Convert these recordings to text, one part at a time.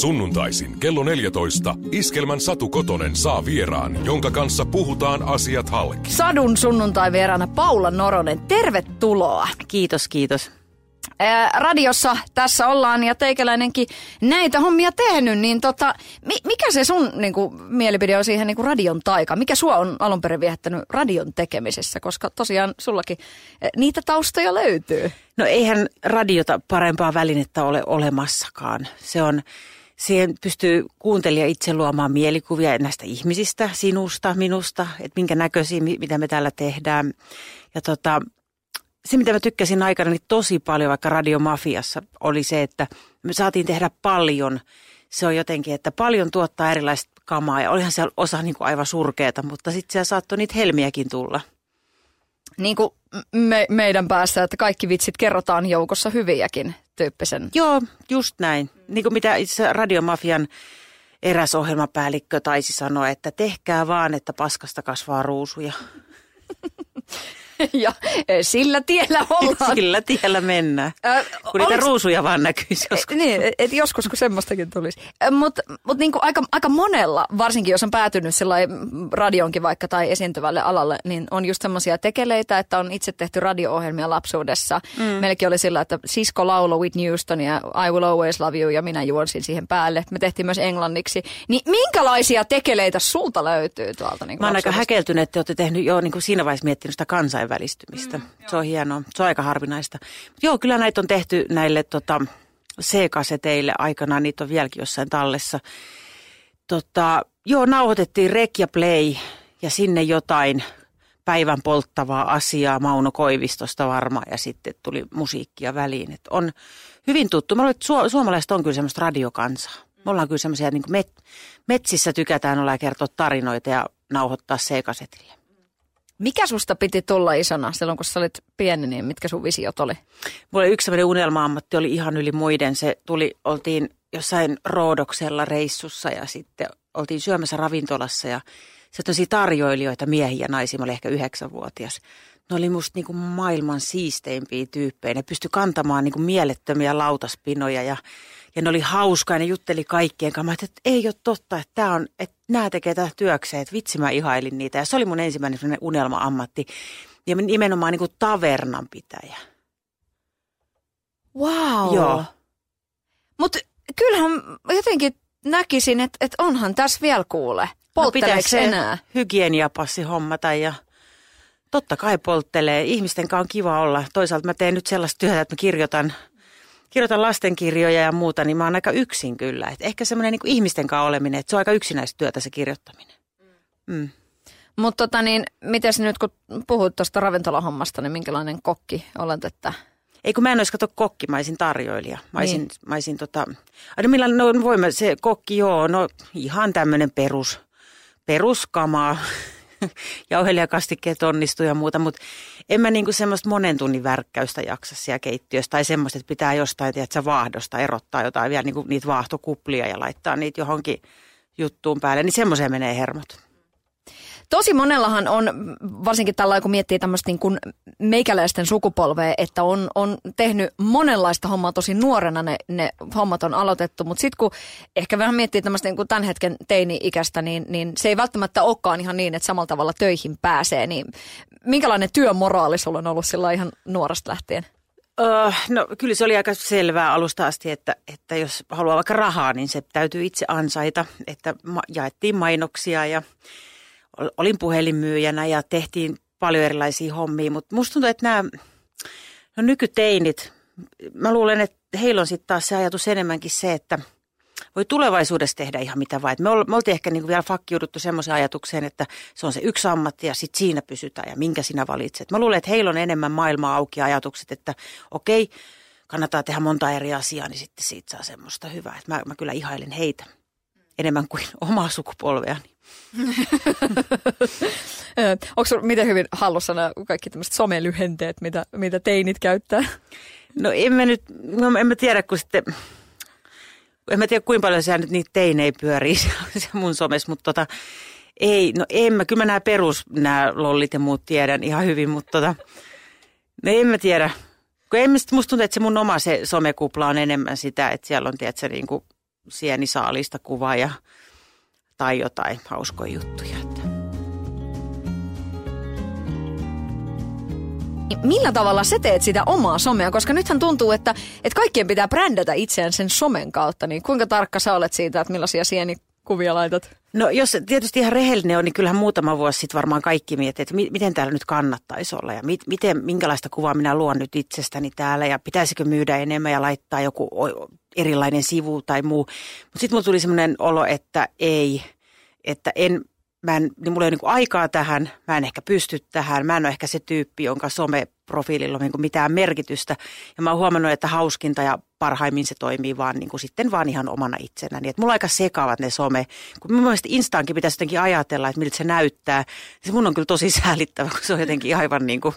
Sunnuntaisin kello 14 Iskelmän Satu Kotonen saa vieraan, jonka kanssa puhutaan asiat halki. Sadun sunnuntai vieraana Paula Noronen. Tervetuloa. Kiitos, kiitos. Ää, radiossa tässä ollaan ja teikäläinenkin näitä hommia tehnyt, niin tota, mi- mikä se sun niinku, mielipide on siihen niinku radion taika? Mikä sua on alun perin viehättänyt radion tekemisessä? Koska tosiaan sullakin eh, niitä taustoja löytyy. No eihän radiota parempaa välinettä ole olemassakaan. Se on, siihen pystyy kuuntelija itse luomaan mielikuvia näistä ihmisistä, sinusta, minusta, että minkä näköisiä, mitä me täällä tehdään. Ja tota, se, mitä mä tykkäsin aikana niin tosi paljon, vaikka radiomafiassa, oli se, että me saatiin tehdä paljon. Se on jotenkin, että paljon tuottaa erilaista kamaa ja olihan siellä osa niin kuin aivan surkeata, mutta sitten siellä saattoi niitä helmiäkin tulla. Niin kuin me, meidän päässä, että kaikki vitsit kerrotaan joukossa hyviäkin tyyppisen. Joo, just näin. Niin kuin mitä itse radiomafian eräs ohjelmapäällikkö taisi sanoa, että tehkää vaan, että paskasta kasvaa ruusuja. ja eh, sillä tiellä ollaan. Sillä tiellä mennään. Äh, kun niitä oliks... ruusuja vaan näkyisi joskus. Niin, et joskus kun semmoistakin tulisi. Mutta mut niinku aika, aika monella, varsinkin jos on päätynyt radionkin vaikka tai esiintyvälle alalle, niin on just semmoisia tekeleitä, että on itse tehty radio-ohjelmia lapsuudessa. Mm. Meilläkin oli sillä, että sisko laulo Whitney Houston ja I Will Always Love You ja minä juonsin siihen päälle. Me tehtiin myös englanniksi. Niin minkälaisia tekeleitä sulta löytyy tuolta? Niin Mä oon aika häkeltynyt, että te olette tehnyt jo niin kuin siinä vaiheessa miettinyt sitä kansainvälistymistä. Mm, se on hienoa. Se on aika harvinaista. Mut joo, kyllä näitä on tehty näille tota, C-kaseteille aikanaan. Niitä on vieläkin jossain tallessa. Tota, joo, nauhoitettiin Rek ja Play ja sinne jotain päivän polttavaa asiaa Mauno Koivistosta varmaan ja sitten tuli musiikkia väliin. Et on hyvin tuttu. Mä luulen, että su- suomalaiset on kyllä semmoista radiokansaa. Me ollaan kyllä semmoisia, niin met- metsissä tykätään olla ja kertoa tarinoita ja nauhoittaa C-kasetille. Mikä susta piti tulla isona silloin, kun sä olit pieni, niin mitkä sun visiot oli? Mulla yksi sellainen unelma-ammatti oli ihan yli muiden. Se tuli, oltiin jossain Roodoksella reissussa ja sitten oltiin syömässä ravintolassa ja se tarjoilijoita, miehiä ja naisia, mä olin ehkä yhdeksänvuotias. Ne oli musta niin kuin maailman siisteimpiä tyyppejä. Ne pysty kantamaan niin kuin mielettömiä lautaspinoja ja, ja ne oli hauskaa ja ne jutteli kaikkien kanssa. Mä että ei ole totta, että, tää on, että nämä tekee tätä työkseen, että vitsi mä ihailin niitä. Ja se oli mun ensimmäinen unelma-ammatti ja nimenomaan niin kuin tavernan pitäjä. Wow. Joo. Mutta kyllähän jotenkin näkisin, että, että onhan tässä vielä kuule. Poltteleeko no, enää? hygieniapassi hommata ja totta kai polttelee. Ihmisten kanssa on kiva olla. Toisaalta mä teen nyt sellaista työtä, että mä kirjoitan, kirjoitan lastenkirjoja ja muuta, niin mä oon aika yksin kyllä. Et ehkä semmoinen niin ihmisten kanssa oleminen, että se on aika yksinäistä työtä se kirjoittaminen. Mm. Mutta tota niin, miten nyt kun puhut tuosta ravintolahommasta, niin minkälainen kokki olet, että ei kun mä en olisi kato kokki, mä olisin tarjoilija. Mä olisin, niin. mä olisin tota, no millä no voimme, se kokki joo, no ihan tämmöinen perus, peruskamaa. jauhelijakastikkeet onnistuu ja muuta, mutta en mä niinku semmoista monen tunnin värkkäystä jaksa siellä keittiössä tai semmoista, että pitää jostain, tiedätkö, vaahdosta erottaa jotain vielä niinku niitä vaahtokuplia ja laittaa niitä johonkin juttuun päälle, niin semmoiseen menee hermot. Tosi monellahan on, varsinkin tällä kun miettii tämmöistä niin kuin meikäläisten sukupolvea, että on, on tehnyt monenlaista hommaa. Tosi nuorena, ne, ne hommat on aloitettu, mutta sitten kun ehkä vähän miettii tämmöistä niin kuin tämän hetken teini-ikäistä, niin, niin se ei välttämättä olekaan ihan niin, että samalla tavalla töihin pääsee, niin minkälainen työmoraali sulla on ollut sillä ihan nuoresta lähtien? Öö, no kyllä se oli aika selvää alusta asti, että, että jos haluaa vaikka rahaa, niin se täytyy itse ansaita, että ma- jaettiin mainoksia ja olin puhelinmyyjänä ja tehtiin paljon erilaisia hommia, mutta musta tuntuu, että nämä no nykyteinit, mä luulen, että heillä on sitten taas se ajatus enemmänkin se, että voi tulevaisuudessa tehdä ihan mitä vaan. Me, me oltiin ehkä niinku vielä fakkiuduttu semmoiseen ajatukseen, että se on se yksi ammatti ja sitten siinä pysytään ja minkä sinä valitset. Mä luulen, että heillä on enemmän maailmaa auki ajatukset, että okei, kannattaa tehdä monta eri asiaa, niin sitten siitä saa semmoista hyvää. Että mä, mä kyllä ihailen heitä enemmän kuin omaa sukupolveani. Onko sinulla miten hyvin hallussa nämä kaikki tämmöiset somelyhenteet, mitä, mitä teinit käyttää? No en mä nyt, no en mä tiedä, kun sitten, en mä tiedä kuinka paljon siellä nyt niitä teinejä pyörii se mun somessa, mutta tota, ei, no en mä, kyllä mä nämä perus, nämä lollit ja muut tiedän ihan hyvin, mutta tota, no en mä tiedä. Kun ei musta tuntuu, että se mun oma se somekupla on enemmän sitä, että siellä on, tiedätkö, niin kuin sienisaalista kuva ja, tai jotain hauskoja juttuja. Että. Millä tavalla sä teet sitä omaa somea? Koska nythän tuntuu, että, että kaikkien pitää brändätä itseään sen somen kautta. Niin kuinka tarkka sä olet siitä, että millaisia sienikuvia laitat? No jos tietysti ihan rehellinen on, niin kyllähän muutama vuosi sitten varmaan kaikki miettii, että mi- miten täällä nyt kannattaisi olla ja mi- miten, minkälaista kuvaa minä luon nyt itsestäni täällä ja pitäisikö myydä enemmän ja laittaa joku erilainen sivu tai muu. Mutta sitten mulla tuli semmoinen olo, että ei, että en, mä en, niin mulla ei ole niin aikaa tähän, mä en ehkä pysty tähän, mä en ole ehkä se tyyppi, jonka someprofiililla on niin mitään merkitystä. Ja mä oon huomannut, että hauskinta ja parhaimmin se toimii vaan niin kuin sitten vaan ihan omana itsenäni. Et mulla on aika sekaavat ne some. Kun mun mielestä Instaankin pitäisi jotenkin ajatella, että miltä se näyttää. Se mun on kyllä tosi säälittävä, kun se on jotenkin aivan niin kuin,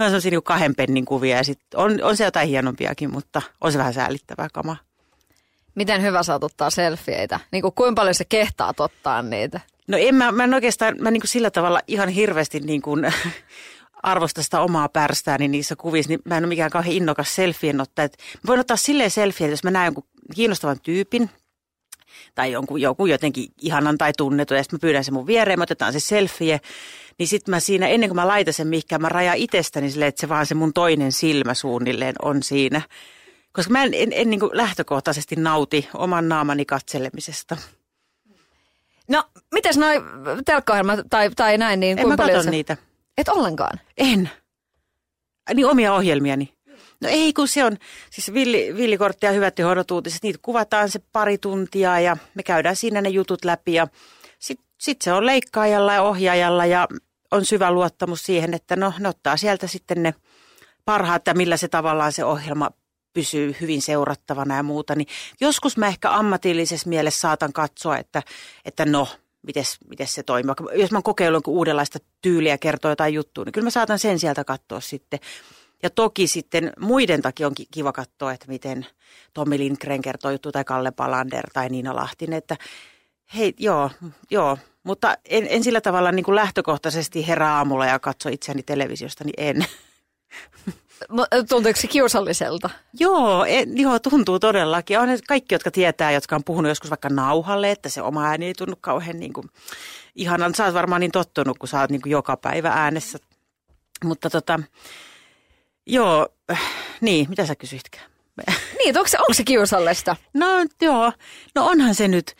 on sellaisia niin kahden pennin kuvia. Ja sit on, on se jotain hienompiakin, mutta on se vähän säälittävää kama. Miten hyvä sä ottaa selfieitä? Niin kuin kuinka paljon se kehtaa ottaa niitä? No en mä, mä en oikeastaan, mä niin kuin sillä tavalla ihan hirveästi niin kuin arvosta sitä omaa pärstääni niissä kuvissa, niin mä en ole mikään kauhean innokas selfien ottaa. mä voin ottaa silleen selfie, jos mä näen jonkun kiinnostavan tyypin, tai jonkun, joku jotenkin ihanan tai tunnetun, ja sitten mä pyydän sen mun viereen, me otetaan se selfie, niin sitten mä siinä, ennen kuin mä laitan sen mihinkään, mä rajaan itsestäni silleen, että se vaan se mun toinen silmä suunnilleen on siinä. Koska mä en, en, en niin lähtökohtaisesti nauti oman naamani katselemisesta. No, miten noin telkkaohjelmat tai, tai näin, niin en mä paljon niitä. Et ollenkaan? En. Niin omia ohjelmiani. No ei, kun se on siis villi, villikortti ja hyvät ja uutiset. Niitä kuvataan se pari tuntia ja me käydään siinä ne jutut läpi. Ja sitten sit se on leikkaajalla ja ohjaajalla ja on syvä luottamus siihen, että no ne ottaa sieltä sitten ne parhaat ja millä se tavallaan se ohjelma pysyy hyvin seurattavana ja muuta. Niin joskus mä ehkä ammatillisessa mielessä saatan katsoa, että, että no, miten se toimii. Jos mä kokeillut uudenlaista tyyliä kertoa jotain juttua, niin kyllä mä saatan sen sieltä katsoa sitten. Ja toki sitten muiden takia on kiva katsoa, että miten Tommi Lindgren kertoo juttu tai Kalle Palander tai Niina Lahtinen, että hei, joo, joo, mutta en, en sillä tavalla niin kuin lähtökohtaisesti herää aamulla ja katso itseäni televisiosta, niin en. Tuntuuko se kiusalliselta? Joo, en, joo, tuntuu todellakin. On kaikki, jotka tietää, jotka on puhunut joskus vaikka nauhalle, että se oma ääni ei tunnu kauhean niin kuin, ihanan. Sä oot varmaan niin tottunut, kun sä oot niin kuin joka päivä äänessä. Mutta tota, joo, niin, mitä sä kysyitkään? Niin, onko se, onko se kiusallista? No joo, no onhan se nyt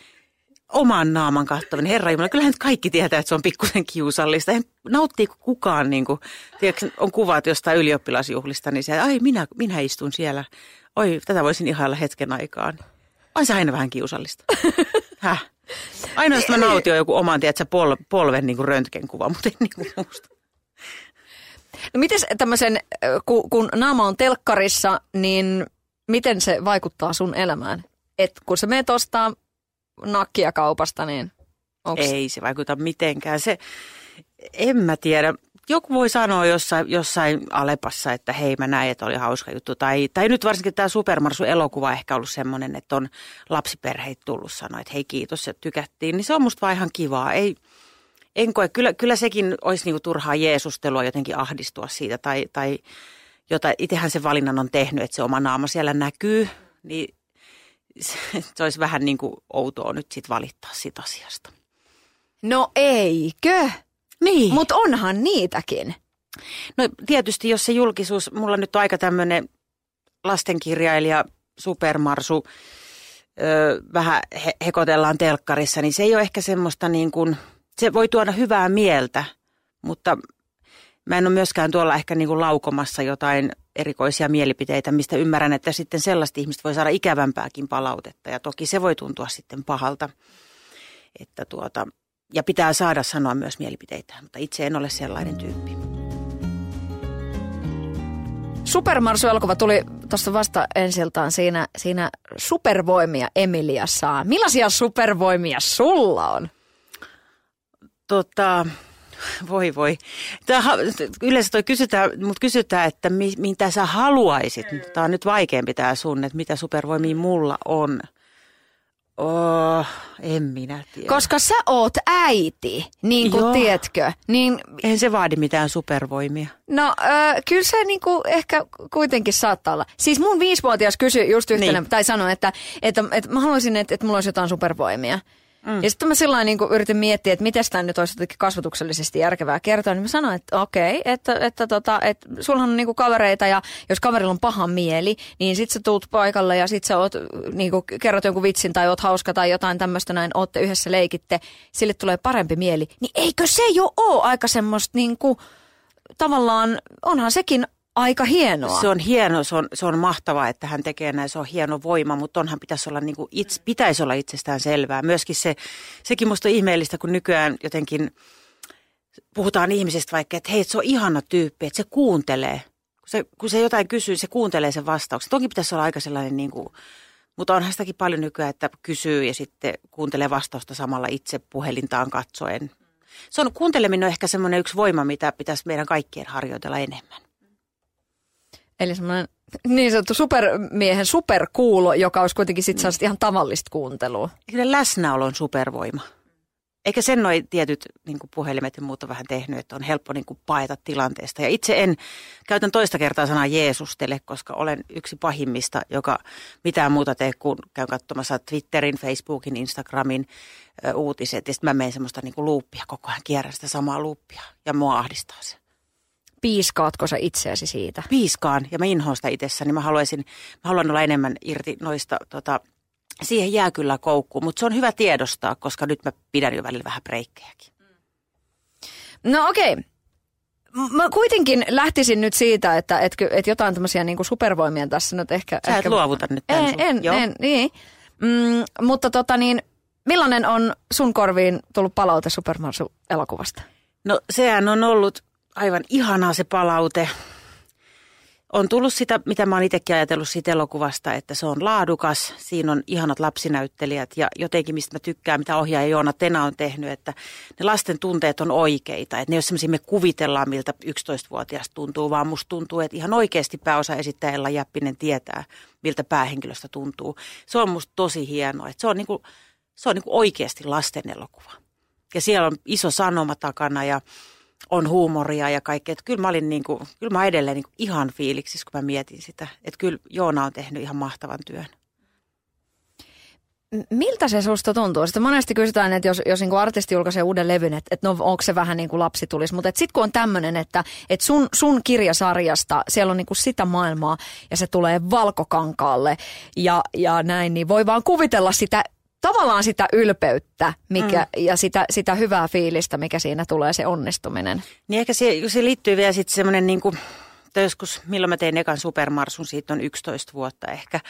oman naaman katsominen. Herra Jumala, kyllähän nyt kaikki tietää, että se on pikkusen kiusallista. En, nauttiiko kukaan, niin kuin, tiedätkö, on kuvat jostain ylioppilasjuhlista, niin se, ai minä, minä istun siellä. Oi, tätä voisin ihailla hetken aikaan. On se aina vähän kiusallista. Häh? Ainoastaan mä nautin joku oman, tiedätkö, pol, polven niin kuin röntgenkuva, mutta ei niin kuin muusta. No miten tämmöisen, kun, kun naama on telkkarissa, niin miten se vaikuttaa sun elämään? Et kun sä meet ostaa nakkia kaupasta, niin onks... Ei se vaikuta mitenkään. Se, en mä tiedä. Joku voi sanoa jossain, jossain Alepassa, että hei mä näin, että oli hauska juttu. Tai, tai nyt varsinkin tämä Supermarsu-elokuva ehkä ollut semmoinen, että on lapsiperheet tullut sanoa, että hei kiitos, että tykättiin. Niin se on musta vaan ihan kivaa. Ei, en koe, kyllä, kyllä sekin olisi niinku turhaa jeesustelua jotenkin ahdistua siitä. Tai, tai jota itsehän se valinnan on tehnyt, että se oma naama siellä näkyy. Niin se olisi vähän niin kuin outoa nyt sit valittaa siitä asiasta. No eikö? Niin. Mutta onhan niitäkin. No tietysti, jos se julkisuus, mulla nyt on aika tämmöinen lastenkirjailija, supermarsu, öö, vähän he, hekotellaan telkkarissa, niin se ei ole ehkä semmoista niin kuin, se voi tuoda hyvää mieltä, mutta mä en ole myöskään tuolla ehkä niin kuin laukomassa jotain erikoisia mielipiteitä, mistä ymmärrän, että sitten sellaista ihmistä voi saada ikävämpääkin palautetta. Ja toki se voi tuntua sitten pahalta. Että tuota, ja pitää saada sanoa myös mielipiteitä, mutta itse en ole sellainen tyyppi. Supermarsu-elokuva tuli tuossa vasta ensiltaan siinä, siinä supervoimia Emilia saa. Millaisia supervoimia sulla on? Tota, voi voi. Tämä, yleensä toi kysytään, mutta kysytään, että mi, mitä sä haluaisit. Tämä on nyt vaikeampi tämä sun, että mitä supervoimia mulla on. Oh, en minä tiedä. Koska sä oot äiti, niin kuin tiedätkö. Niin, Eihän se vaadi mitään supervoimia. no äh, kyllä se niinku ehkä kuitenkin saattaa olla. Siis mun viisivuotias kysyi just yhtenä, Niin. tai sanoi, että, että, että mä haluaisin, että, että mulla olisi jotain supervoimia. Mm. Ja sitten mä sillä niin yritin miettiä, että miten tämä nyt olisi kasvatuksellisesti järkevää kertoa, niin mä sanoin, että okei, että, että, tota, että sullahan on niinku kavereita ja jos kaverilla on paha mieli, niin sit sä tuut paikalle ja sit sä oot, niinku, kerrot jonkun vitsin tai oot hauska tai jotain tämmöistä näin, ootte yhdessä leikitte, sille tulee parempi mieli. Niin eikö se jo ole aika semmoista niinku, tavallaan, onhan sekin aika hienoa. Se on hieno, se on, se on mahtavaa, että hän tekee näin, se on hieno voima, mutta onhan pitäisi olla, niin kuin itse, pitäisi olla itsestään selvää. Myöskin se, sekin musta on ihmeellistä, kun nykyään jotenkin puhutaan ihmisestä vaikka, että hei, se on ihana tyyppi, että se kuuntelee. Kun se, kun se jotain kysyy, se kuuntelee sen vastauksen. Toki pitäisi olla aika sellainen, niin kuin, mutta onhan sitäkin paljon nykyään, että kysyy ja sitten kuuntelee vastausta samalla itse puhelintaan katsoen. Se on, kuunteleminen on ehkä semmoinen yksi voima, mitä pitäisi meidän kaikkien harjoitella enemmän. Eli semmoinen niin sanottu supermiehen superkuulo, joka olisi kuitenkin sitten mm. ihan tavallista kuuntelua. Kyllä läsnäolo on supervoima. Eikä sen noi tietyt niin puhelimet ja muut on vähän tehnyt, että on helppo niin kuin paeta tilanteesta. Ja itse en käytän toista kertaa sanaa Jeesustele, koska olen yksi pahimmista, joka mitään muuta tee kuin käyn katsomassa Twitterin, Facebookin, Instagramin ö, uutiset. Ja sitten mä menen semmoista niin kuin luuppia, koko ajan kierrän sitä samaa luuppia ja mua ahdistaa se. Piiskaatko sä itseäsi siitä? piiskaan ja mä inhoan sitä itsessäni. Mä haluaisin, mä haluan olla enemmän irti noista, tota, siihen jää kyllä koukkuun, mutta se on hyvä tiedostaa, koska nyt mä pidän jo välillä vähän breikkejäkin. No okei. Okay. Mä kuitenkin lähtisin nyt siitä, että, että, että jotain tämmöisiä niin supervoimia tässä nyt ehkä... Sä et ehkä... luovuta nyt tämän En, sun- en, Joo. en, niin. Mm, mutta tota niin, millainen on sun korviin tullut palaute Supermarsu-elokuvasta? No sehän on ollut aivan ihanaa se palaute. On tullut sitä, mitä mä oon itsekin ajatellut siitä elokuvasta, että se on laadukas, siinä on ihanat lapsinäyttelijät ja jotenkin mistä mä tykkään, mitä ohjaaja Joona Tena on tehnyt, että ne lasten tunteet on oikeita, että ne ei ole semmoisia, me kuvitellaan miltä 11-vuotias tuntuu, vaan musta tuntuu, että ihan oikeasti pääosa esittäjä Ella Jäppinen tietää, miltä päähenkilöstä tuntuu. Se on musta tosi hienoa, että se on, niinku, se on niinku oikeasti lasten elokuva. Ja siellä on iso sanoma takana ja on huumoria ja kaikkea. Kyllä mä olin niinku, kyllä mä edelleen niinku ihan fiiliksissä, kun mä mietin sitä. Että kyllä Joona on tehnyt ihan mahtavan työn. Miltä se susta tuntuu? Sitten monesti kysytään, että jos, jos niinku artisti julkaisee uuden levyn, että, että no onko se vähän niin kuin lapsi tulisi. Mutta sitten kun on tämmöinen, että, että sun, sun kirjasarjasta, siellä on niinku sitä maailmaa ja se tulee valkokankaalle ja, ja näin, niin voi vaan kuvitella sitä tavallaan sitä ylpeyttä mikä, mm. ja sitä, sitä hyvää fiilistä, mikä siinä tulee, se onnistuminen. Niin ehkä se, se liittyy vielä sitten semmoinen, niin kuin, joskus milloin mä tein ekan supermarsun, siitä on 11 vuotta ehkä.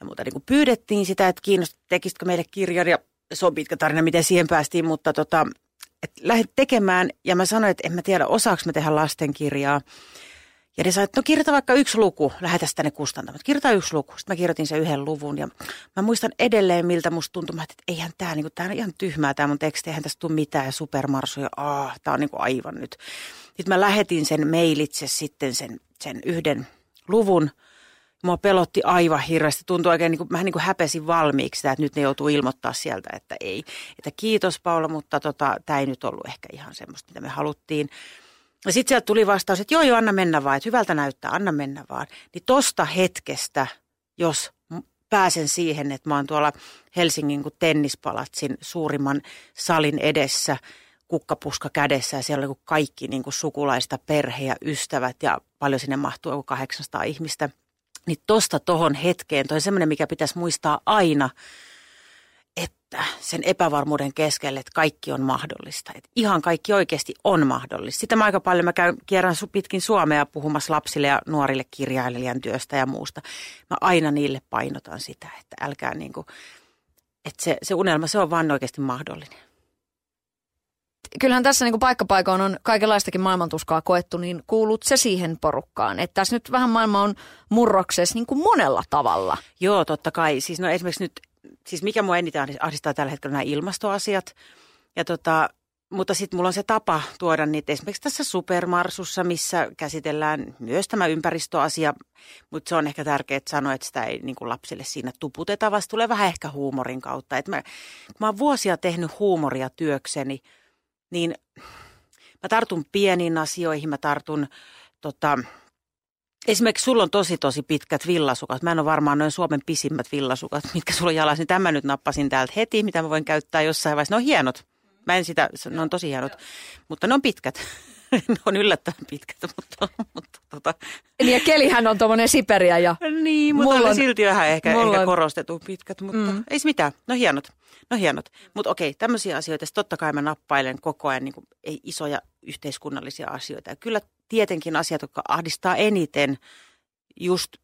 Ja muuta niin kuin pyydettiin sitä, että kiinnostaa, tekisitkö meille kirjan ja se on pitkä tarina, miten siihen päästiin, mutta tota, lähdet tekemään ja mä sanoin, että en mä tiedä, osaako mä tehdä lastenkirjaa. Ja ne sanoi, että no kirjoita vaikka yksi luku, lähetä sitä ne kustantamat. Kirjoita yksi luku. Sitten mä kirjoitin sen yhden luvun ja mä muistan edelleen, miltä musta tuntui, mä että eihän tämä, niin tämä on ihan tyhmää tämä mun teksti, eihän tästä tule mitään ja supermarsu ja aah, tämä on niin kuin aivan nyt. Sitten mä lähetin sen mailitse sitten sen, sen yhden luvun. Mua pelotti aivan hirveästi. Tuntui oikein, niin kuin, mä niin kuin häpesin valmiiksi sitä, että nyt ne joutuu ilmoittaa sieltä, että ei. Että kiitos Paula, mutta tota, tämä ei nyt ollut ehkä ihan semmoista, mitä me haluttiin. Ja sitten sieltä tuli vastaus, että joo joo, anna mennä vaan, että hyvältä näyttää, anna mennä vaan. Niin tosta hetkestä, jos pääsen siihen, että mä oon tuolla Helsingin kuin tennispalatsin suurimman salin edessä, kukkapuska kädessä ja siellä niin kaikki niin kuin sukulaista, perhe ja ystävät ja paljon sinne mahtuu joku 800 ihmistä. Niin tosta tohon hetkeen, toi semmoinen, mikä pitäisi muistaa aina, että sen epävarmuuden keskelle, että kaikki on mahdollista. Että ihan kaikki oikeasti on mahdollista. Sitä mä aika paljon, mä käyn kierrän pitkin Suomea puhumassa lapsille ja nuorille kirjailijan työstä ja muusta. Mä aina niille painotan sitä, että älkää niin kuin, että se, se unelma, se on vaan oikeasti mahdollinen. Kyllähän tässä niin paikkapaikoin on kaikenlaistakin maailmantuskaa koettu, niin kuulut se siihen porukkaan. Että tässä nyt vähän maailma on murroksessa niin kuin monella tavalla. Joo, totta kai. Siis no esimerkiksi nyt, siis mikä mua eniten ahdistaa tällä hetkellä nämä ilmastoasiat. Ja tota, mutta sitten mulla on se tapa tuoda niitä esimerkiksi tässä supermarsussa, missä käsitellään myös tämä ympäristöasia, mutta se on ehkä tärkeää sanoa, että sitä ei niin kuin lapsille siinä tuputeta, vaan tulee vähän ehkä huumorin kautta. Et mä, kun mä oon vuosia tehnyt huumoria työkseni, niin mä tartun pieniin asioihin, mä tartun tota, Esimerkiksi sulla on tosi tosi pitkät villasukat. Mä en ole varmaan noin Suomen pisimmät villasukat, mitkä sulla on jalassa. Niin tämä nyt nappasin täältä heti, mitä mä voin käyttää jossain vaiheessa. Ne on hienot. Mä en sitä, ne on tosi hienot, mutta ne on pitkät. ne on yllättävän pitkät, mutta, mutta tota. Niin ja kelihän on tuommoinen siperiä ja... Niin, mutta mulla on silti vähän ehkä, ehkä korostettu pitkät, mutta mm. ei mitään. No hienot, no hienot. Mutta okei, tämmöisiä asioita, totta kai mä nappailen koko ajan niin kuin, ei isoja yhteiskunnallisia asioita. Ja kyllä tietenkin asiat, jotka ahdistaa eniten, just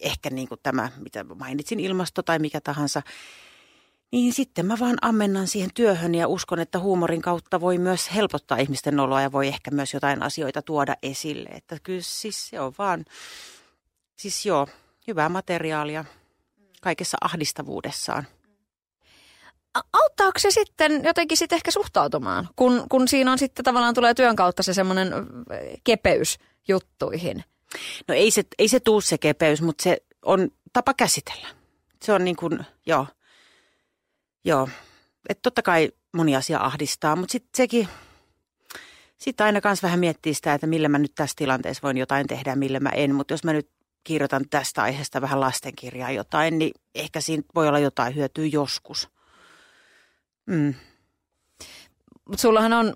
ehkä niin kuin tämä, mitä mainitsin, ilmasto tai mikä tahansa, niin sitten mä vaan ammennan siihen työhön ja uskon, että huumorin kautta voi myös helpottaa ihmisten oloa ja voi ehkä myös jotain asioita tuoda esille. Että kyllä siis se on vaan, siis joo, hyvää materiaalia kaikessa ahdistavuudessaan. Auttaako se sitten jotenkin sitten ehkä suhtautumaan, kun, kun siinä on sitten tavallaan tulee työn kautta se semmoinen kepeys juttuihin? No ei se, ei se tuu se kepeys, mutta se on tapa käsitellä. Se on niin kuin, joo – Joo, että totta kai moni asia ahdistaa, mutta sitten sekin, sitten aina kanssa vähän miettii sitä, että millä mä nyt tässä tilanteessa voin jotain tehdä ja millä mä en. Mutta jos mä nyt kirjoitan tästä aiheesta vähän lastenkirjaa jotain, niin ehkä siinä voi olla jotain hyötyä joskus. Mm. Mutta sullahan on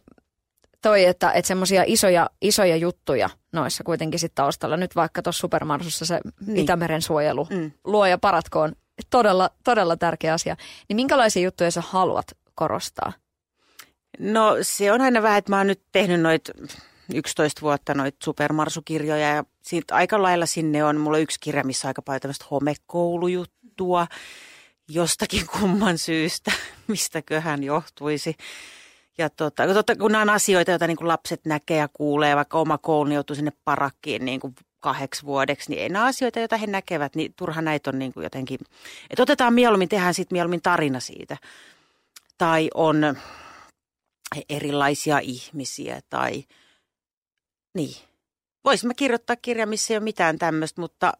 toi, että, että semmoisia isoja, isoja juttuja noissa kuitenkin sitten taustalla. Nyt vaikka tuossa Supermarsussa se niin. Itämeren suojelu, mm. luoja paratkoon todella, todella tärkeä asia. Niin minkälaisia juttuja sä haluat korostaa? No se on aina vähän, että mä oon nyt tehnyt noit 11 vuotta noita supermarsukirjoja ja siitä aika lailla sinne on, mulla on yksi kirja, missä on aika paljon tämmöistä homekoulujuttua jostakin kumman syystä, mistäköhän johtuisi. Ja tota, totta, kun nämä on asioita, joita niin kuin lapset näkee ja kuulee, vaikka oma koulu joutuu sinne parakkiin niin kuin kahdeksi vuodeksi, niin ei nämä asioita, joita he näkevät, niin turha näitä on niin kuin jotenkin, että otetaan mieluummin, tehdään sitten mieluummin tarina siitä. Tai on erilaisia ihmisiä tai niin. Voisin mä kirjoittaa kirja, missä ei ole mitään tämmöistä, mutta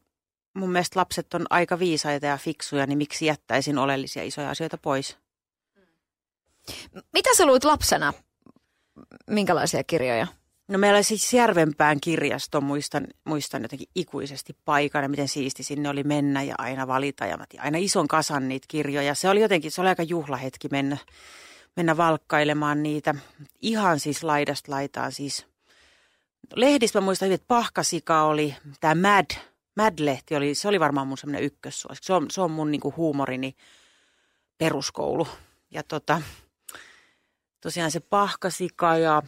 mun mielestä lapset on aika viisaita ja fiksuja, niin miksi jättäisin oleellisia isoja asioita pois? Mitä sä luit lapsena? Minkälaisia kirjoja? No meillä oli siis Järvenpään kirjasto, muistan, muistan jotenkin ikuisesti paikan ja miten siisti sinne oli mennä ja aina valita. Ja aina ison kasan niitä kirjoja. Se oli jotenkin, se oli aika juhlahetki mennä, mennä valkkailemaan niitä. Ihan siis laidasta laitaan siis. Lehdistä mä muistan että Pahkasika oli, tämä Mad, Mad-lehti oli, se oli varmaan mun semmoinen ykkössuosikki. Se on, se on mun niinku huumorini peruskoulu. Ja tota, tosiaan se Pahkasika ja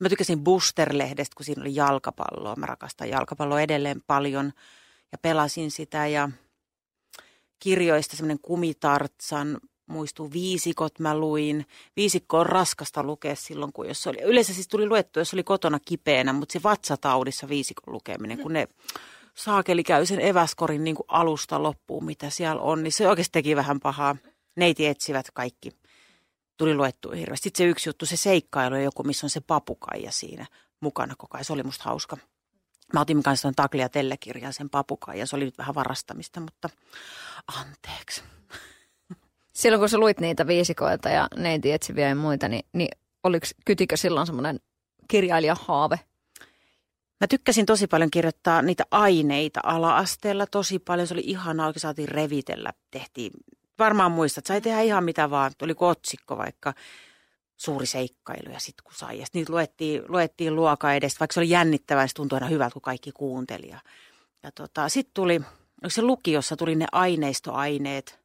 Mä tykkäsin Booster-lehdestä, kun siinä oli jalkapalloa. Mä rakastan jalkapalloa edelleen paljon ja pelasin sitä ja kirjoista semmoinen kumitartsan, muistuu viisikot mä luin. Viisikko on raskasta lukea silloin, kun jos oli, yleensä siis tuli luettu, jos oli kotona kipeänä, mutta se vatsataudissa viisikon lukeminen, kun ne saakeli käy sen eväskorin niin alusta loppuun, mitä siellä on, niin se oikeasti teki vähän pahaa. Neiti etsivät kaikki tuli luettua hirveästi. Sitten se yksi juttu, se seikkailu ja joku, missä on se papukaija siinä mukana koko ajan. Se oli musta hauska. Mä otin kanssa tuon Taklia Telle-kirjan sen papukaija. Se oli nyt vähän varastamista, mutta anteeksi. Silloin kun sä luit niitä viisikoilta ja neiti etsiviä ja muita, niin, niin oliko, kytikö silloin semmoinen kirjailijahaave? Mä tykkäsin tosi paljon kirjoittaa niitä aineita ala-asteella tosi paljon. Se oli ihanaa, oikein saatiin revitellä. Tehtiin varmaan muistat, sai tehdä ihan mitä vaan. Tuli otsikko vaikka suuri seikkailu ja sitten kun sai. Ja sit niitä luettiin, luettiin luoka edestä, vaikka se oli jännittävää, se tuntui aina hyvältä, kun kaikki kuunteli. Ja, ja tota, sitten tuli, se lukiossa tuli ne aineistoaineet,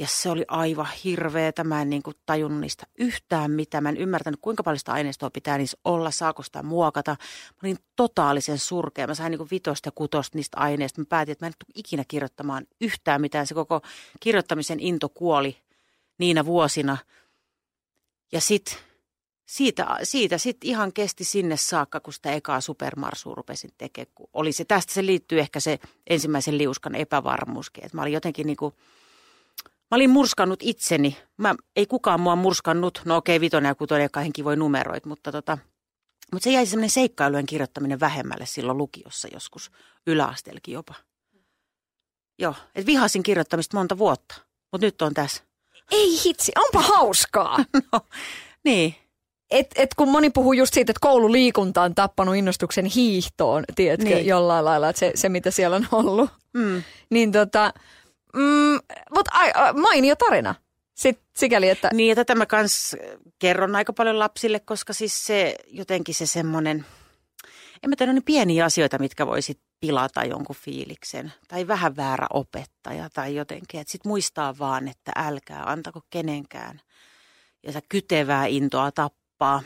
ja se oli aivan hirveä. Mä en niin kuin tajunnut niistä yhtään mitään. Mä en ymmärtänyt, kuinka paljon sitä aineistoa pitää niissä olla, saako sitä muokata. Mä olin totaalisen surkea. Mä sain niin kuin vitosta ja kutosta niistä aineista. Mä päätin, että mä en tule ikinä kirjoittamaan yhtään mitään. Se koko kirjoittamisen into kuoli niinä vuosina. Ja sitten siitä, siitä sitten ihan kesti sinne saakka, kun sitä ekaa supermarsua rupesin tekemään. Oli se, tästä se liittyy ehkä se ensimmäisen liuskan epävarmuuskin. Että mä olin jotenkin niin kuin – Mä olin murskannut itseni. Mä, ei kukaan mua murskannut. No okei, okay, vitonen ja kutonen ja kahden kivoin numeroit, mutta tota, mutta se jäi semmoinen seikkailujen kirjoittaminen vähemmälle silloin lukiossa joskus, yläasteellekin jopa. Joo, että vihasin kirjoittamista monta vuotta, mutta nyt on tässä. Ei hitsi, onpa hauskaa. no, niin. Et, et kun moni puhuu just siitä, että koululiikunta on tappanut innostuksen hiihtoon, tiedätkö, niin. jollain lailla, että se, se mitä siellä on ollut. Mm. Niin tota, mm, mutta mainio tarina. Sitten sikäli, että... Niin, ja tätä mä kans kerron aika paljon lapsille, koska siis se jotenkin se semmoinen, en mä tiedä, niin pieniä asioita, mitkä voisit pilata jonkun fiiliksen. Tai vähän väärä opettaja tai jotenkin. Että sit muistaa vaan, että älkää antako kenenkään. Ja sä kytevää intoa tappaa.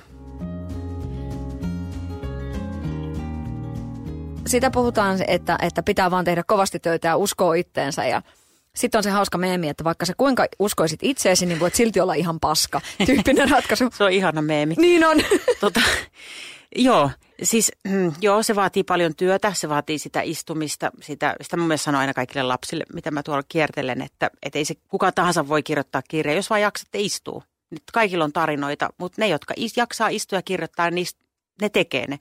Sitä puhutaan, että, että pitää vaan tehdä kovasti töitä ja uskoa itteensä ja – sitten on se hauska meemi, että vaikka sä kuinka uskoisit itseesi, niin voit silti olla ihan paska. Tyyppinen ratkaisu. se on ihana meemi. Niin on. tota, joo, siis mm, joo, se vaatii paljon työtä, se vaatii sitä istumista, sitä, sitä mun mielestä sanon aina kaikille lapsille, mitä mä tuolla kiertelen, että, että ei se kuka tahansa voi kirjoittaa kirjaa, jos vaan jaksatte istua. Nyt kaikilla on tarinoita, mutta ne, jotka is, jaksaa istua ja kirjoittaa, niin ne tekee ne.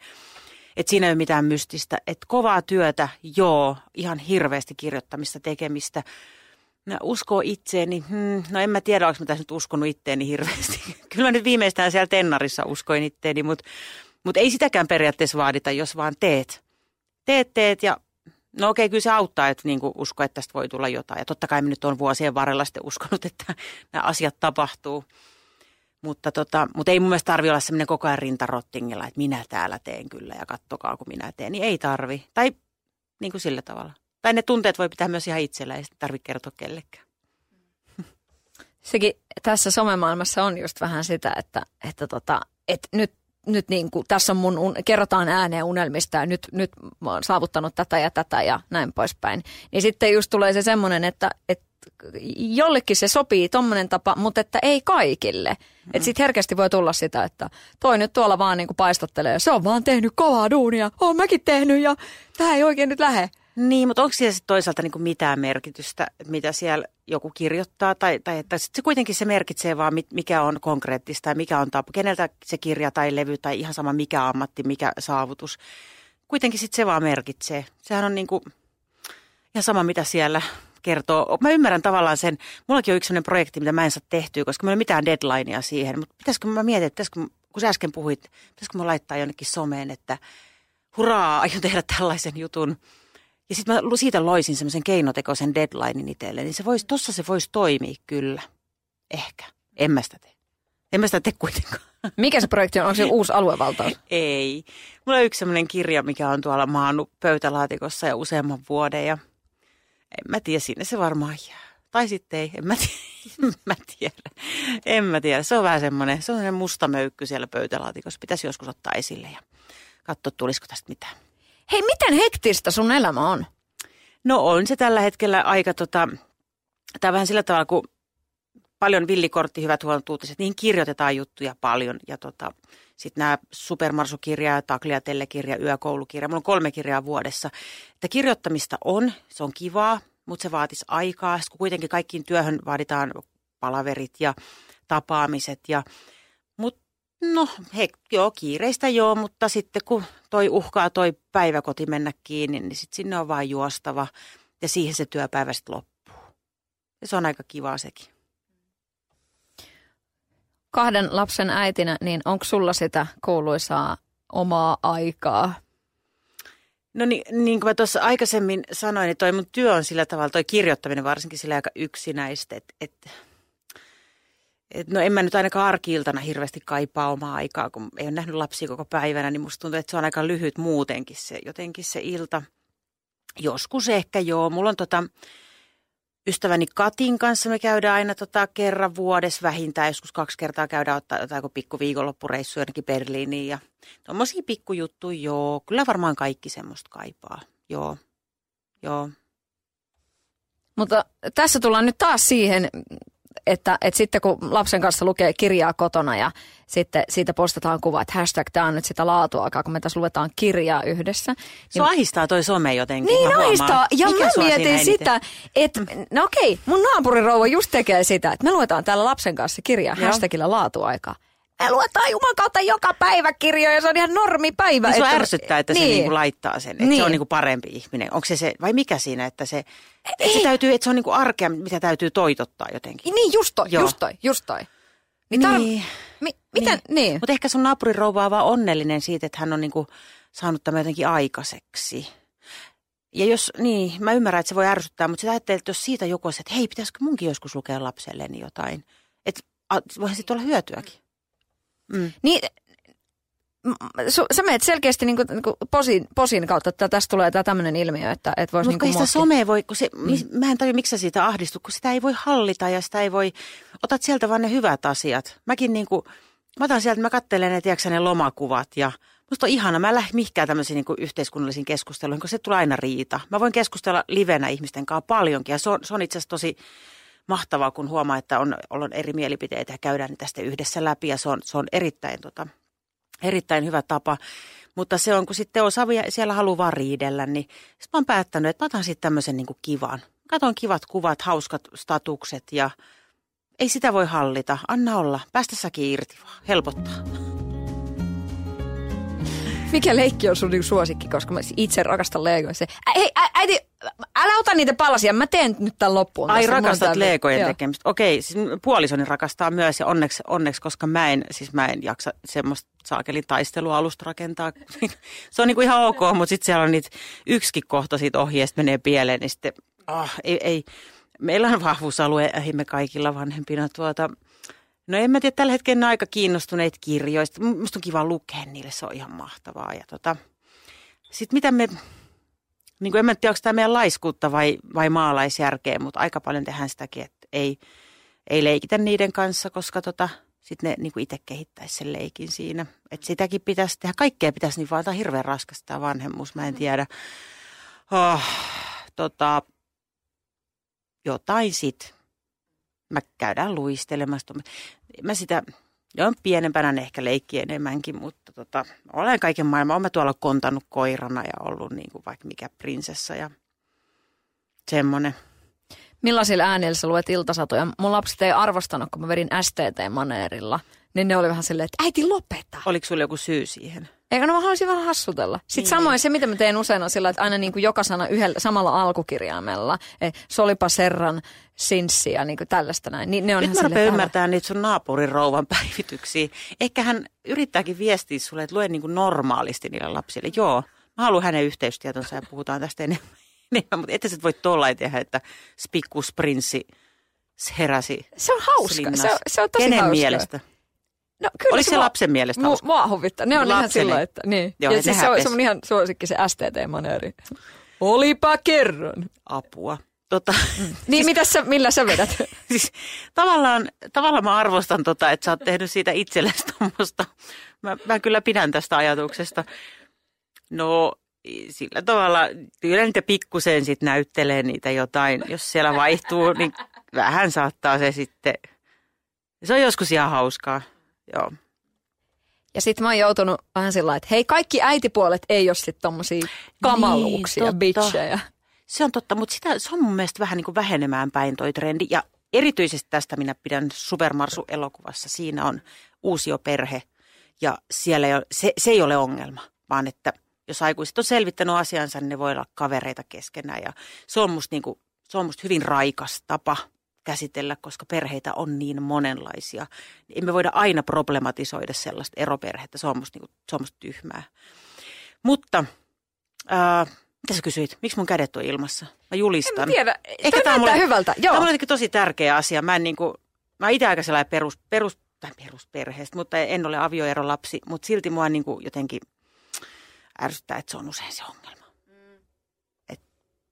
Et siinä ei ole mitään mystistä. Et kovaa työtä, joo, ihan hirveästi kirjoittamista, tekemistä – No, uskoo itseeni. Hmm, no en mä tiedä, onko mä tässä nyt uskonut itteeni hirveästi. Kyllä mä nyt viimeistään siellä tennarissa uskoin itteeni, mutta, mutta ei sitäkään periaatteessa vaadita, jos vaan teet. Teet, teet ja no okei, kyllä se auttaa, että niin usko, että tästä voi tulla jotain. Ja totta kai mä nyt on vuosien varrella sitten uskonut, että nämä asiat tapahtuu. Mutta, tota, mutta ei mun mielestä tarvi olla semmoinen koko ajan rintarottingilla, että minä täällä teen kyllä ja kattokaa kun minä teen. Niin ei tarvi. Tai niin kuin sillä tavalla. Tai ne tunteet voi pitää myös ihan itsellä, ei tarvitse kertoa kellekään. Sekin tässä somemaailmassa on just vähän sitä, että, että, tota, että nyt, nyt niin kuin, tässä on mun, un, kerrotaan ääneen unelmista ja nyt, nyt mä oon saavuttanut tätä ja tätä ja näin poispäin. Niin sitten just tulee se semmoinen, että, että jollekin se sopii tommonen tapa, mutta että ei kaikille. Mm. Että sitten herkästi voi tulla sitä, että toi nyt tuolla vaan niinku paistottelee. Se on vaan tehnyt kovaa duunia. Oon mäkin tehnyt ja tämä ei oikein nyt lähe. Niin, mutta onko siellä toisaalta niin kuin mitään merkitystä, mitä siellä joku kirjoittaa, tai, tai että se kuitenkin se merkitsee vaan, mikä on konkreettista ja mikä on tapa, keneltä se kirja tai levy tai ihan sama mikä ammatti, mikä saavutus. Kuitenkin sitten se vaan merkitsee. Sehän on niin kuin ihan sama, mitä siellä kertoo. Mä ymmärrän tavallaan sen, mullakin on yksi sellainen projekti, mitä mä en saa tehtyä, koska meillä ei ole mitään deadlinea siihen, mutta pitäisikö mä mietin, että pitäisikö, kun sä äsken puhuit, pitäisikö mä laittaa jonnekin someen, että hurraa, aion tehdä tällaisen jutun – ja sitten mä siitä loisin semmoisen keinotekoisen deadlinein itselle, niin se vois, tossa se voisi toimia kyllä. Ehkä. En mä sitä tee. En mä sitä tee kuitenkaan. Mikä se projekti on? Onko se uusi aluevaltaus? Ei. Mulla on yksi semmoinen kirja, mikä on tuolla maannut pöytälaatikossa jo useamman vuoden ja en mä tiedä, sinne se varmaan jää. Tai sitten ei, en mä tiedä. en mä tiedä. En mä tiedä. Se on vähän semmoinen, se on semmoinen musta möykky siellä pöytälaatikossa. Pitäisi joskus ottaa esille ja katsoa, tulisiko tästä mitään. Hei, miten hektistä sun elämä on? No on se tällä hetkellä aika tota, tämä vähän sillä tavalla, kun paljon villikortti, hyvät huonot uutiset, niin kirjoitetaan juttuja paljon. Ja tota, sitten nämä supermarsukirja, takliatelekirja, yökoulukirja, mulla on kolme kirjaa vuodessa. Että kirjoittamista on, se on kivaa, mutta se vaatisi aikaa, kun kuitenkin kaikkiin työhön vaaditaan palaverit ja tapaamiset ja No, he, joo, kiireistä joo, mutta sitten kun toi uhkaa toi päiväkoti mennä kiinni, niin sitten sinne on vain juostava ja siihen se työpäivä sitten loppuu. Ja se on aika kiva sekin. Kahden lapsen äitinä, niin onko sulla sitä kuuluisaa omaa aikaa? No niin, niin kuin mä tuossa aikaisemmin sanoin, niin toi mun työ on sillä tavalla, toi kirjoittaminen varsinkin sillä aika yksinäistä, että, että et no en mä nyt ainakaan arkiiltana hirveästi kaipaa omaa aikaa, kun ei ole nähnyt lapsia koko päivänä, niin musta tuntuu, että se on aika lyhyt muutenkin se, jotenkin se ilta. Joskus ehkä joo. Mulla on tota, ystäväni Katin kanssa me käydään aina tota kerran vuodessa vähintään, joskus kaksi kertaa käydään ottaa jotain pikku viikonloppureissu jonnekin Berliiniin ja tuommoisia pikkujuttuja, joo. Kyllä varmaan kaikki semmoista kaipaa, joo, joo. Mutta tässä tullaan nyt taas siihen, että, että sitten kun lapsen kanssa lukee kirjaa kotona ja sitten siitä postataan kuva, että hashtag tämä on nyt sitä laatuaikaa, kun me tässä luetaan kirjaa yhdessä. Se niin, ahistaa toi some jotenkin. Niin ahistaa. Ja Mikä mä mietin sitä, että no okei, mun naapurirouva just tekee sitä, että me luetaan täällä lapsen kanssa kirjaa hashtagillä laatuaikaa me luetaan Juman kautta joka päivä kirjoja, se on ihan normipäivä. Niin se ärsyttää, että niin. se niinku laittaa sen, että niin. se on niinku parempi ihminen. Onko se se, vai mikä siinä, että se, että se täytyy, että se on niinku arkea, mitä täytyy toitottaa jotenkin. Niin, just toi, Joo. just toi, just toi. Niin, tar- niin. Mi- miten, niin. niin. Mutta ehkä sun naapurirouva on vaan onnellinen siitä, että hän on niinku saanut tämän jotenkin aikaiseksi. Ja jos, niin, mä ymmärrän, että se voi ärsyttää, mutta sitä ajattelee, että jos siitä joku olisi, että hei, pitäisikö munkin joskus lukea lapselleni jotain. Että voihan sitten olla hyötyäkin. Mm. Niin, su, sä menet selkeästi niin kuin, niin kuin posin, posin kautta, että tästä tulee tämmöinen ilmiö, että, että voisi Mutta niin sitä somea voi, kun se, mm. mä en tajua, miksi sä siitä ahdistut, kun sitä ei voi hallita ja sitä ei voi, otat sieltä vaan ne hyvät asiat. Mäkin niin kuin, mä otan sieltä, mä katselen ne, tiedätkö, ne lomakuvat ja musta on ihana, mä en lähde mihinkään tämmöisiin niin yhteiskunnallisiin keskusteluihin, kun se tulee aina riita. Mä voin keskustella livenä ihmisten kanssa paljonkin ja se on, se on itse asiassa tosi mahtavaa, kun huomaa, että on, on eri mielipiteitä ja käydään tästä yhdessä läpi ja se on, se on erittäin, tota, erittäin hyvä tapa. Mutta se on, kun sitten osa siellä haluaa vaan riidellä, niin sitten mä oon päättänyt, että mä otan sitten tämmöisen niin kivan. Katon kivat kuvat, hauskat statukset ja ei sitä voi hallita. Anna olla. Päästä irti vaan. Helpottaa. Mikä leikki on sun niinku suosikki, koska mä itse rakastan Legoja. Se, hei, äiti, älä ota niitä palasia, mä teen nyt tämän loppuun. Ai rakastat Legojen Joo. tekemistä. Okei, siis puolisoni rakastaa myös ja onneksi, onneksi, koska mä en, siis mä en jaksa semmoista saakelin taistelualusta rakentaa. se on niinku ihan ok, mutta sitten siellä on niitä yksikin kohta siitä ohjeesta menee pieleen, niin sitten oh, ei, ei. Meillä on vahvuusalue, me kaikilla vanhempina tuota, No en mä tiedä, tällä hetkellä ne aika kiinnostuneet kirjoista. Musta on kiva lukea niille, se on ihan mahtavaa. Ja tota, sitten mitä me, niin kuin en mä tiedä, onko tämä meidän laiskuutta vai, vai maalaisjärkeä, mutta aika paljon tehdään sitäkin, että ei, ei leikitä niiden kanssa, koska tota, sitten ne niin itse kehittäisi sen leikin siinä. Että sitäkin pitäisi tehdä, kaikkea pitäisi, niin vaan tämä on hirveän raskasta tämä vanhemmuus, mä en tiedä. Oh, tota, jotain sitten mä käydään luistelemassa. Mä sitä, jo pienempänä ne ehkä leikki enemmänkin, mutta tota, olen kaiken maailman. Olen tuolla kontannut koirana ja ollut niin kuin vaikka mikä prinsessa ja semmoinen. Millaisilla äänillä sä luet iltasatoja? Mun lapset ei arvostanut, kun mä vedin STT-maneerilla. Niin ne oli vähän silleen, että äiti lopeta. Oliko sulla joku syy siihen? Eikö no mä haluaisin vähän hassutella. Sitten niin. samoin se, mitä mä teen usein on sillä, että aina niin kuin joka sana yhdellä, samalla alkukirjaimella. E, solipa serran sinssiä, niin kuin tällaista näin. Niin ne on Nyt mä rupean ymmärtää niitä sun naapurin rouvan päivityksiä. Ehkä hän yrittääkin viestiä sulle, että lue niin kuin normaalisti niille lapsille. Joo, mä haluan hänen yhteystietonsa ja puhutaan tästä enemmän. enemmän mutta ette sä voi tollain tehdä, että spikkus prinssi heräsi. Se on hauska. Se on, se on tosi Kenen hauska. mielestä? No, kyllä Oliko se, se lapsen mielestä mu- hauska? Mua huvittaa. Ne on Lapseni. ihan sillä että niin. Joo, ja siis se, on, se on ihan suosikki se STT-maneeri. Olipa kerron. Apua. Tota, mm. Niin, siis, mitä sä, millä sä vedät? siis, tavallaan, tavallaan mä arvostan tota, että sä oot tehnyt siitä itsellesi tuommoista. Mä, mä kyllä pidän tästä ajatuksesta. No, sillä tavalla, kyllä niitä pikkusen sitten näyttelee niitä jotain. Jos siellä vaihtuu, niin vähän saattaa se sitten, se on joskus ihan hauskaa. Joo. Ja sitten mä oon joutunut vähän sillä että hei, kaikki äitipuolet ei ole sitten tommosia kamaluuksia, niin, bitchejä. Se on totta, mutta sitä, se on mun mielestä vähän niin kuin vähenemään päin toi trendi. Ja erityisesti tästä minä pidän Supermarsu-elokuvassa. Siinä on uusio perhe ja siellä ei ole, se, se ei ole ongelma, vaan että jos aikuiset on selvittänyt asiansa, niin ne voi olla kavereita keskenään. Ja se on musta, niin kuin, se on musta hyvin raikas tapa käsitellä, koska perheitä on niin monenlaisia. Emme voida aina problematisoida sellaista eroperhettä, se on musta, niin kuin, se on musta tyhmää. Mutta ää, mitä sä kysyit? Miksi mun kädet on ilmassa? Mä julistan. En tiedä. Ehkä tämä, on mulle, hyvältä. Joo. Tämä on tosi tärkeä asia. Mä en niin kuin, mä itse aika sellainen perus, perus, tai perusperheestä, mutta en ole avioerolapsi, mutta silti mua niin kuin jotenkin ärsyttää, että se on usein se ongelma. Mm. Et,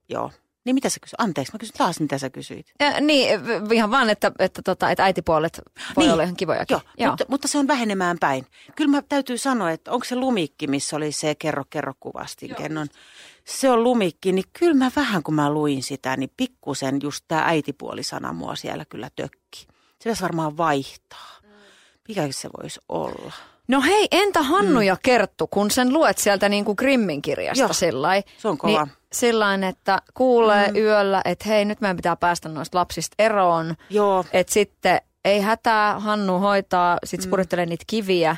joo, niin mitä sä kysyit? Anteeksi, mä kysyn taas, mitä sä kysyit. Ja, niin, ihan vaan, että, että, tota, että äitipuolet voi niin, olla ihan kivojakin. Joo, joo. Mutta, mutta, se on vähenemään päin. Kyllä mä täytyy sanoa, että onko se lumikki, missä oli se kerro, kerro kuvasti kennon. Se on lumikki, niin kyllä mä vähän kun mä luin sitä, niin pikkusen just tämä äitipuolisana mua siellä kyllä tökki. Se pitäisi varmaan vaihtaa. Mikä se voisi olla? No hei, entä Hannu mm. ja Kerttu, kun sen luet sieltä niin kuin Grimmin kirjasta sillai, se on kova. Niin sillain, että kuulee mm. yöllä, että hei nyt meidän pitää päästä noista lapsista eroon. Joo. Että sitten ei hätää, Hannu hoitaa, sitten mm. niitä kiviä.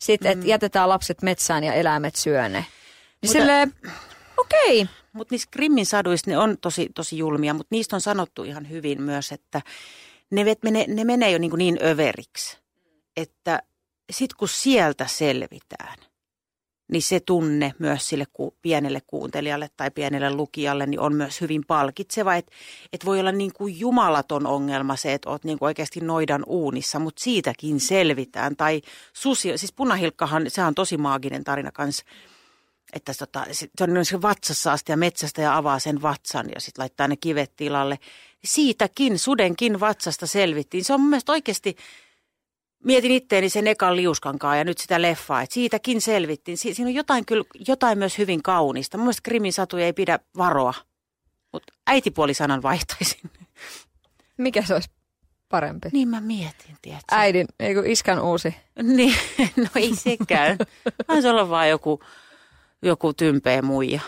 Sitten, mm. että jätetään lapset metsään ja eläimet syöne. Niin mutta, silleen, okei. Okay. Mutta niissä Grimmin saduissa ne on tosi, tosi julmia, mutta niistä on sanottu ihan hyvin myös, että ne, ne, ne menee jo niin, kuin niin överiksi, että sitten kun sieltä selvitään, niin se tunne myös sille ku, pienelle kuuntelijalle tai pienelle lukijalle niin on myös hyvin palkitseva. Että et voi olla niin kuin jumalaton ongelma se, että olet niin kuin oikeasti noidan uunissa, mutta siitäkin selvitään. Tai susi, siis punahilkkahan, se on tosi maaginen tarina kanssa että tota, se on niin vatsassa asti ja metsästä ja avaa sen vatsan ja sitten laittaa ne kivet tilalle. Siitäkin, sudenkin vatsasta selvittiin. Se on mun mielestä oikeasti mietin itteeni sen ekan liuskankaa ja nyt sitä leffaa, että siitäkin selvittiin. Si- siinä on jotain, kyllä, jotain myös hyvin kaunista. Mun mielestä Krimin satuja ei pidä varoa, mutta äitipuolisanan vaihtaisin. Mikä se olisi parempi? Niin mä mietin, tiedätkö? Äidin, ei kun iskän uusi. Niin, no ei sekään. Voisi olla vaan joku, joku tympeä muija.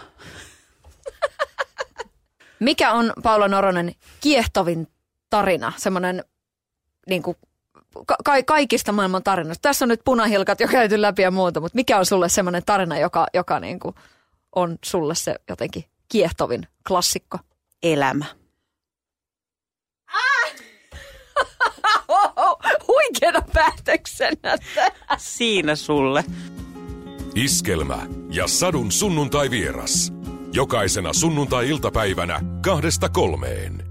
Mikä on Paula Noronen kiehtovin tarina, semmoinen niin kuin ka- kaikista maailman tarinoista. Tässä on nyt punahilkat jo käyty läpi ja muuta, mutta mikä on sulle semmoinen tarina, joka, joka niin kuin on sulle se jotenkin kiehtovin klassikko? Elämä. Ah! Huikeana päätöksenä. Siinä sulle. Iskelmä ja sadun sunnuntai vieras. Jokaisena sunnuntai-iltapäivänä kahdesta kolmeen.